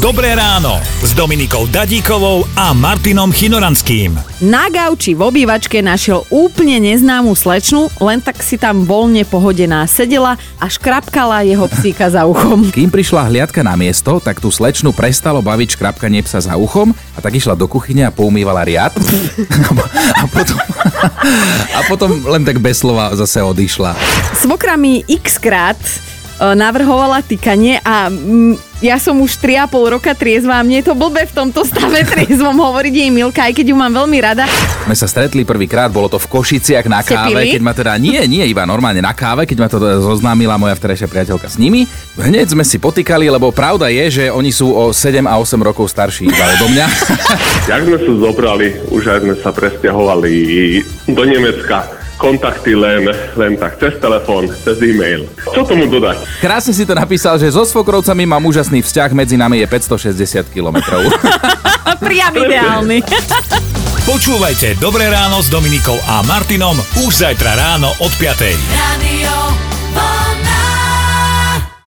Dobré ráno s Dominikou Dadíkovou a Martinom Chinoranským. Na gauči v obývačke našiel úplne neznámu slečnu, len tak si tam voľne pohodená sedela a škrapkala jeho psíka za uchom. Kým prišla hliadka na miesto, tak tú slečnu prestalo baviť škrapkanie psa za uchom a tak išla do kuchyne a poumývala riad. a, potom, a potom len tak bez slova zase odišla. Svokra mi x krát e, navrhovala týkanie a ja som už 3,5 roka triezva a mne je to blbe v tomto stave triezvom hovoriť jej Milka, aj keď ju mám veľmi rada. My sa stretli prvýkrát, bolo to v Košiciach na Ste káve, pili? keď ma teda, nie, nie, iba normálne na káve, keď ma to zoznámila moja vterejšia priateľka s nimi. Hneď sme si potýkali, lebo pravda je, že oni sú o 7 a 8 rokov starší iba odo mňa. Jak sme sa zobrali, už aj sme sa presťahovali do Nemecka. Kontakty len, len tak, cez telefón, cez e-mail. Čo tomu dodať? Krásne si to napísal, že so svokrovcami mám úžasný vzťah, medzi nami je 560 kilometrov. Priam ideálny. Počúvajte Dobré ráno s Dominikou a Martinom už zajtra ráno od 5. Radio.